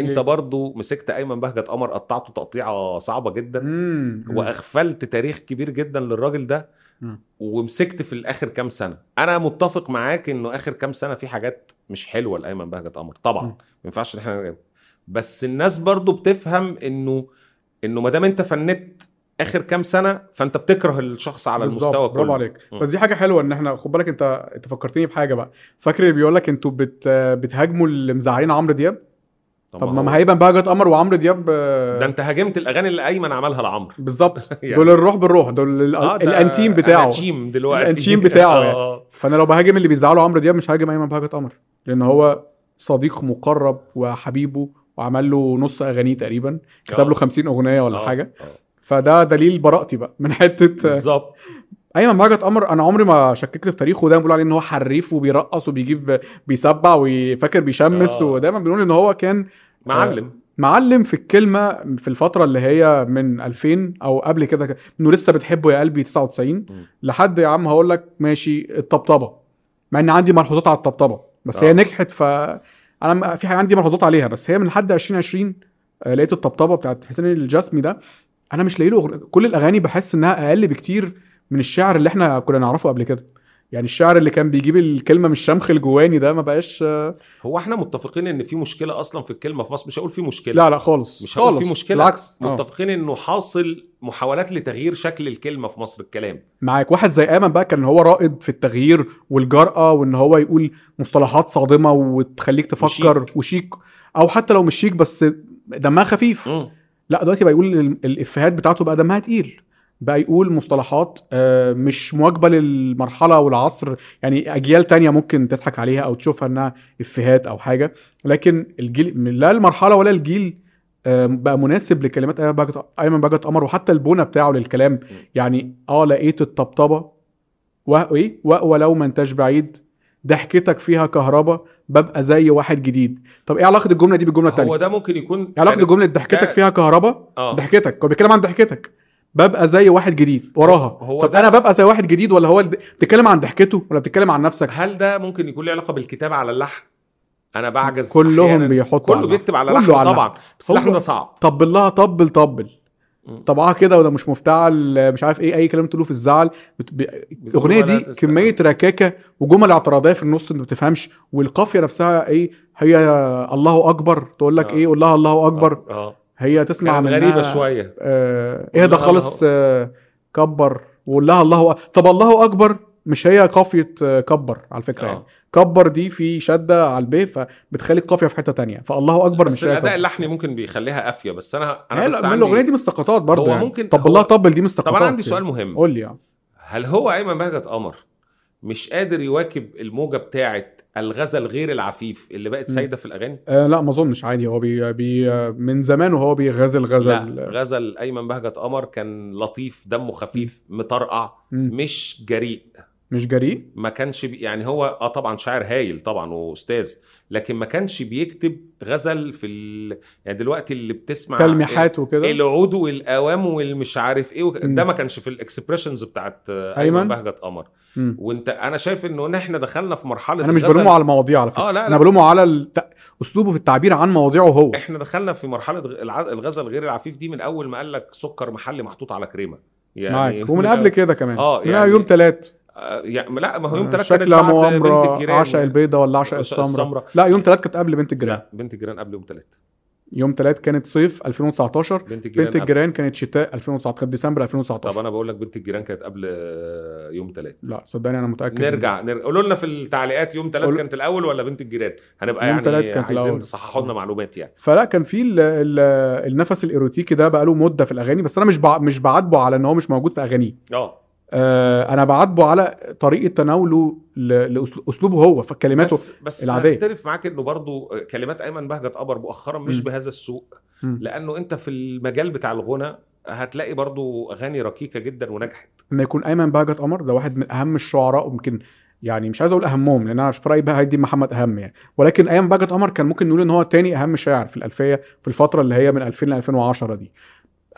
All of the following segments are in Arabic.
انت ليه؟ برضو مسكت ايمن بهجت قمر قطعته تقطيعة صعبة جدا. مم. واغفلت تاريخ كبير جدا للراجل ده. مم. ومسكت في الآخر كام سنة. أنا متفق معاك انه اخر كام سنة في حاجات مش حلوة لأيمن بهجت قمر. طبعا. ما ينفعش إن إحنا بس الناس برضو بتفهم انه انه ما دام انت فنت اخر كام سنة فانت بتكره الشخص على بالظبط، المستوى برافو كله عليك. مم. بس دي حاجة حلوة إن إحنا خد بالك أنت أنت فكرتني بحاجة بقى. فاكر اللي بيقول لك أنتوا بت... بتهاجموا اللي مزعلين عمرو دياب؟ طب ما هو- ما هيبقى بهجت قمر وعمرو دياب آه، ده انت هاجمت الأغاني اللي ايمن عملها لعمرو بالظبط يعني. دول الروح بالروح دول آه، الانتيم بتاعه الأنتيم دلوقتي الأنتيم بتاعه يعني. آه. فأنا لو بهاجم اللي بيزعلوا عمرو دياب مش هاجم أيمن بهجت قمر لأن هو صديق مقرب وحبيبه وعمل له نص أغانيه تقريبا كتب آه. له 50 أغنية ولا آه، حاجة آه. فده دليل براءتي بقى من حتة بالظبط أيمن بهجت قمر أنا عمري ما شككت في تاريخه دايما بيقولوا عليه إن هو حريف وبيرقص وبيجيب بيسبع وفاكر بيشمس آه. ودايما بيقولوا إن هو كان معلم معلم في الكلمة في الفترة اللي هي من 2000 أو قبل كده إنه لسه بتحبه يا قلبي 99 م. لحد يا عم هقول لك ماشي الطبطبة مع إن عندي ملحوظات على الطبطبة بس هي آه. نجحت ف أنا في حاجة عندي ملحوظات عليها بس هي من لحد 2020 آه، لقيت الطبطبة بتاعت حسين الجسمي ده أنا مش لاقي له كل الأغاني بحس إنها أقل بكتير من الشعر اللي إحنا كنا نعرفه قبل كده. يعني الشعر اللي كان بيجيب الكلمة من الشمخ الجواني ده ما بقاش هو إحنا متفقين ان في مشكلة أصلا في الكلمة في مصر؟ مش هقول في مشكلة. لا لا خالص مش هقول خالص. في مشكلة. بالعكس. آه. متفقين انه حاصل محاولات لتغيير شكل الكلمة في مصر الكلام. معاك. واحد زي ايمن بقى كان هو رائد في التغيير والجرأة وان هو يقول مصطلحات صادمة وتخليك تفكر وشيك, وشيك أو حتى لو مش شيك بس دمها خفيف. مم. لا دلوقتي بقى يقول ال- الإفيهات بتاعته بقى دمها تقيل. بقى يقول مصطلحات آه، مش مواكبة للمرحلة والعصر. يعني أجيال تانية ممكن تضحك عليها أو تشوفها إنها إفيهات أو حاجة لكن الجيل لا المرحلة ولا الجيل آه، بقى مناسب لكلمات أيمن بهجت أيمن بهجت قمر وحتى البونة بتاعه للكلام. يعني آه لقيت الطبطبة وايه ولو ما انتش بعيد ضحكتك فيها كهربا ببقى زي واحد جديد. طب إيه علاقة الجملة دي بالجملة التانية؟ هو ده ممكن يكون إيه علاقة كانت- الجملة؟ ضحكتك ده- فيها كهربا؟ آه. ضحكتك. هو بيتكلم عن ضحكتك. ببقى زي واحد جديد وراها. هو طب أنا ببقى زي واحد جديد ولا هو بتتكلم عن ضحكته ولا بتتكلم عن نفسك؟ هل ده ممكن يكون له علاقة بالكتابة على اللحن؟ أنا بعجز كلهم. بيحطوا كله على بيكتب على لحن طبعا بس اللحن ده صعب. طبل لها طبل طبل. طبعها كده وده مش مفتعل مش عارف إيه أي كلام تقوله في الزعل. الأغنية دي كمية ركاكة وجمل اعتراضية في النص أنت ما بتفهمش. والقافية نفسها إيه؟ هي الله أكبر. تقول لك آه. إيه؟ قول لها الله أكبر. آه. هي تسمع منها غريبة شوية آه اهدى لها خالص آه كبر وقول لها الله طب الله أكبر مش هي قافية آه، كبر على فكرة يعني آه كبر دي في شدة على الب فبتخلي القافية في حتة تانية فالله أكبر بس مش الأداء. اللحني ممكن بيخليها قافية بس أنا أنا بس لا، من الأغنية دي مستقطات برضه هو يعني. ممكن- طب هو- الله طبل دي مستقطات طب أنا عندي يعني. سؤال مهم قول لي يعني. هل هو أيمن بهجت قمر مش قادر يواكب الموجة بتاعه الغزل غير العفيف اللي بقت. سايدة في الأغاني؟ آه لا ما أظنش. عادي هو بي بي من زمان وهو بيغازل لا غزل غزل أيمن بهجت قمر كان لطيف دمه خفيف مطرقع. مش جريء. مش جريء؟ ما كانش بي يعني هو آه طبعا شاعر هايل طبعا وأستاذ لكن ما كانش بيكتب غزل في ال... يعني دلوقتي اللي بتسمع تلميحات وكده؟ العود والاوام والمش عارف إيه وك... ده ما كانش في ال expressions بتاعت آه،؟ أيمن؟ بهجت قمر. وأنت أنا شايف إنه إحنا دخلنا في مرحلة أنا مش بلومه على المواضيع على فكرة. آه لا أنا لا بلومه على الت... أسلوبه في التعبير عن مواضيعه هو. إحنا دخلنا في مرحلة الغزل غير العفيف دي من أول ما قال لك سكر محلي محطوط على كريمة. يعني معاك. ومن قبل كده كمان. آه، من يعني- يوم تلات. آه، يعني لا ما هو يوم ثلاث كانت شكلها بعد بنت مؤامره الجيران عشق البيضة ولا عشق عشق السمرة. السمرة. لا يوم تلات كانت قبل بنت الجيران. لا بنت الجيران قبل يوم ثلاث يوم تلات كانت صيف 2019 بنت الجيران بنت. الجيران كانت شتاء 2019 كانت ديسمبر طب 2019 أنا بقول لك بنت الجيران كانت قبل آه، يوم ثلاث لا صدقني أنا متأكد نرجع نر... قولوا لنا في التعليقات يوم ثلاث قول- كانت الأول ولا بنت الجيران؟ هنبقى يوم يعني كانت عايزين. تصححوا لنا معلومات يعني. فلا كان في ال ال النفس الإيروتيكي ده بقاله مدة في الأغاني بس أنا مش. مش بعاتبه على إن هو مش موجود في أغانيه. آه آه. أنا بعاتبه على طريقة تناوله. لاسلوبه هو في كلماته بس بس العادية. هختلف معاك إنه برضو كلمات أيمن بهجت قمر مؤخرا مش مم. بهذا السوء مم. لأنه أنت في المجال بتاع الغنى هتلاقي برضو أغاني ركيكه جدا ونجحت لما يكون أيمن بهجت قمر ده واحد من أهم الشعراء ويمكن يعني مش عايز أقول أهمهم لأن أنا في رأيي بقى هيدي محمد أهم يعني ولكن أيمن بهجت قمر كان ممكن نقول إن هو تاني أهم شاعر في الألفية في الفترة اللي هي من 2000 ل 2010 دي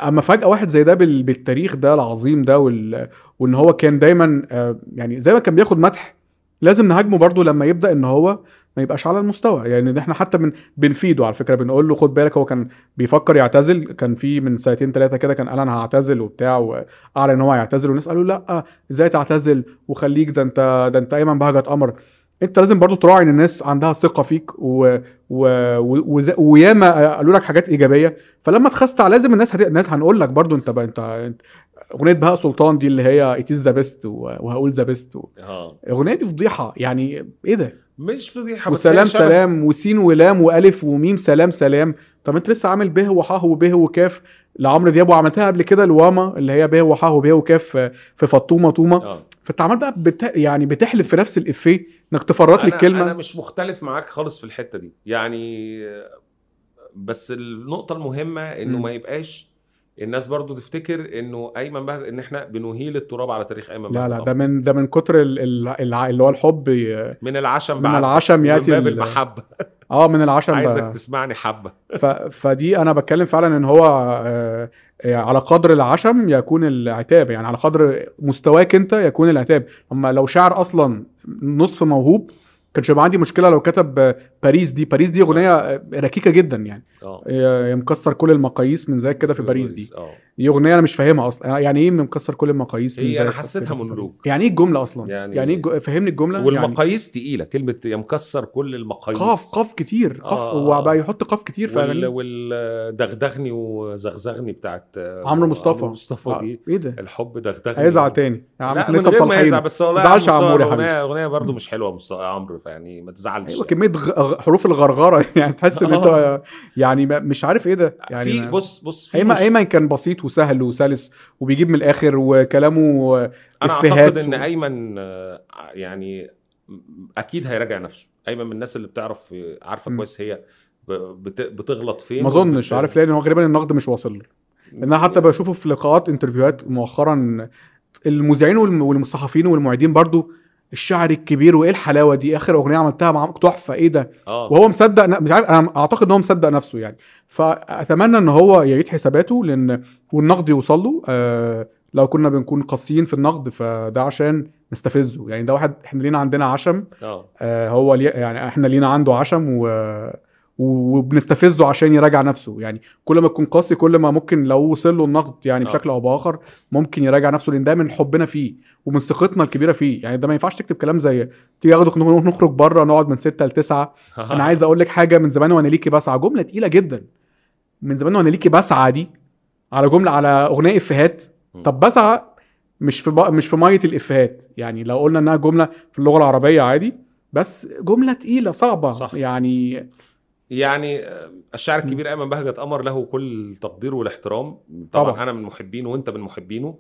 أما فجأة واحد زي ده بال- بالتاريخ ده العظيم ده وال... وإن هو كان دايما آه، يعني زي ما كان بياخد مدح لازم نهاجمه برضو لما يبدأ إن هو ما يبقاش على المستوى. يعني إحنا حتى من بنفيده على فكرة بنقول له خد بالك هو كان بيفكر يعتزل كان في من سنتين ثلاثة كده كان قال أنا هعتزل وبتاع وأعلن إن هو هيعتزل والناس قالوا لأ إزاي تعتزل؟ وخليك ده أنت ده أنت أيمن بهجت قمر انت لازم برضو تراعي ان الناس عندها ثقة فيك و... و... و... وياما قالوا لك حاجات إيجابية. فلما تخستع لازم الناس هت... الناس هنقول لك برضو انت بقى انت أغنية بهاء سلطان دي اللي هي it is the best وهقول the best آه. أغنية دي فضيحة. يعني إيه ده؟ مش فضيحة بس وسلام سلام وسين ولام وألف وميم سلام سلام. طب أنت لسه عامل به وحاه وبه وكاف؟ لعمرو دياب وعملتها قبل كده الواما اللي هي به وحاه وبه وكاف في- فطومة طومة. آه. فأنت عمال بقى بت... يعني بتحلب في نفس الإفيه. إنك تفرط لي الكلمة أنا مش مختلف معاك خالص في الحتة دي. يعني بس النقطة المهمة إنه مم. ما يبقاش الناس برضو تفتكر إنه ايمن بهجت إن إحنا بنهيل التراب على تاريخ ايمن لا لا بهجت ده من ده من كتر اللي هو الحب من العشم من العشم ياتي باب ال- المحبة. آه من العشم عايزك بقى. تسمعني حبة ف... فدي أنا بتكلم فعلا إن هو آه، آه، على قدر العشم يكون العتاب يعني على قدر مستواك أنت يكون العتاب أما لو شاعر أصلا نصف موهوب كانش يبقى عندي مشكلة لو كتب آه، باريس دي. باريس دي أغنية آه، ركيكة جدا يعني. آه، مكسر كل المقاييس من زيك كده في باريس دي. آه. دي أغنية أنا مش فاهمها أصلا. يعني إيه مكسر كل المقاييس من هي أنا حسيتها؟ مونولوج يعني إيه الجملة أصلا؟ يعني- يعني, يعني إيه فهمني الجملة؟ يعني والمقاييس تقيلة. كلمة يا مكسر كل المقاييس. قاف قاف كتير. قاف آه. هو بقى يحط قاف كتير في وال والدغدغني وزغزغني بتاعت عمرو مصطفى. عمرو مصطفى آه، دي. إيه ده؟ الحب دغدغني. هيزعل تاني. يا عم لسه ما يزعل بس والله زعلش. أغنية أغنية برضه مش حلوة عمرو. فيعني ما تزعلش أيوه كمية غ... حروف الغرغرة يعني تحس إن أنت يعني ما- مش عارف إيه ده يعني في بص بص في ايمن مش... ايمن كان بسيط وسهل وسلس وبيجيب من الآخر وكلامه أنا أعتقد إن و- ايمن آه، يعني أكيد هيراجع نفسه. ايمن من الناس اللي بتعرف عارفة. كويس هي بتغلط فين ما أظنش عارف ليه لأن هو غالبا النقد مش واصل له. لأن أنا حتى بشوفه في لقاءات انترفيوهات مؤخرا المذيعين والصحفيين والمعيدين برضو الشعر الكبير وإيه الحلاوة دي؟ آخر أغنية عملتها مع تحفة. إيه ده؟ آه. وهو مصدق مش عارف أنا أعتقد إن هو مصدق نفسه يعني. فأتمنى إن هو يعيد حساباته لأن والنقد يوصل له. آه لو كنا بنكون قاسيين في النقد فده عشان نستفزه. يعني ده واحد إحنا لينا عندنا عشم. آه. آه هو لي يعني إحنا لينا عنده عشم و وبنستفزه عشان يراجع نفسه. يعني كل ما تكون قاسي كل ما ممكن لو وصل له النقد يعني آه. بشكل أو بآخر ممكن يراجع نفسه لأن ده من حبنا فيه ومن ثقتنا الكبيرة فيه. يعني ده ما ينفعش تكتب كلام زي تيجي أخدك نخرج نخرج بره نقعد من 6 ل 9 أنا عايز أقول لك حاجة من زمان وأنا ليكي بسعى جملة تقيلة جدا. من زمان وأنا ليكي بسعى دي على جملة على أغنية إفيهات. طب بسعى مش في مش في مية الإفيهات. يعني لو قلنا إنها جملة في اللغة العربية عادي بس جملة تقيلة صعبة. صح. يعني يعني آه، الشاعر الكبير أيمن بهجت قمر له كل التقدير والاحترام طبعا, طبعاً. أنا من محبينه وأنت من محبينه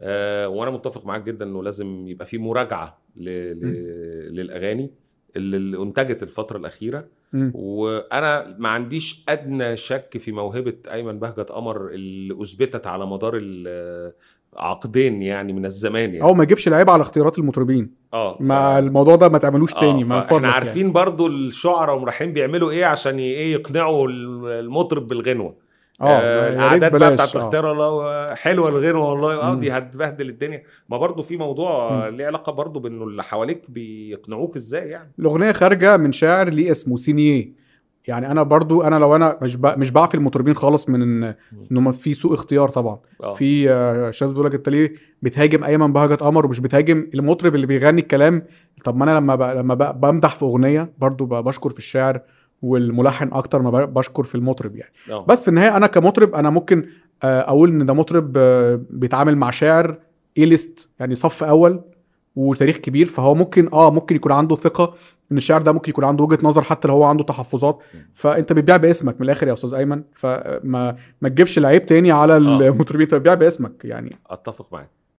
آه وأنا متفق معاك جدا إنه لازم يبقى في مراجعة ل... ل... للأغاني اللي انتجت الفترة الأخيرة مم. وأنا ما عنديش أدنى شك في موهبة أيمن بهجت قمر اللي أثبتت على مدار ال- عقدين يعني من الزمان يعني هو ما يجيبش لعيبة على اختيارات المطربين آه ما الموضوع ده ما تعملوش تاني ما إحنا فضلك عارفين يعني. برضو الشعراء ومراحين بيعملوا إيه عشان إيه يقنعوا المطرب بالغنوة يعني. آه يا ريت الاعداد بقى بتاعت آه. اختار الله حلوة الغنوة والله آه. دي هتبهدل الدنيا ما برضو في موضوع. ليه علاقة برضو بإنه اللي حواليك بيقنعوك إزاي يعني الأغنية خارجة من شاعر ليه اسمه سينيه يعني أنا برضو أنا لو أنا مش. مش بعفي المطربين خالص من إن هم في سوء اختيار طبعا آه في آه، شاذ بيقول لك أنت ليه بتهاجم أيمن بهجت قمر ومش بتهاجم المطرب اللي بيغني الكلام طب ما أنا لما ب... لما ب... بمدح في أغنية برضو ب... بشكر في الشاعر والملحن أكتر ما. بشكر في المطرب يعني آه بس في النهاية أنا كمطرب أنا ممكن آه، أقول إن ده مطرب آه، بيتعامل مع شاعر اي ليست يعني صف أول وتاريخ كبير فهو ممكن آه ممكن يكون عنده ثقة إن الشاعر ده ممكن يكون عنده وجهة نظر حتى لو هو عنده تحفظات. فأنت بتبيع باسمك من الآخر يا أستاذ أيمن فما ما تجيبش لعيب تاني على المطربين أنت بتبيع باسمك يعني. أتفق معاك.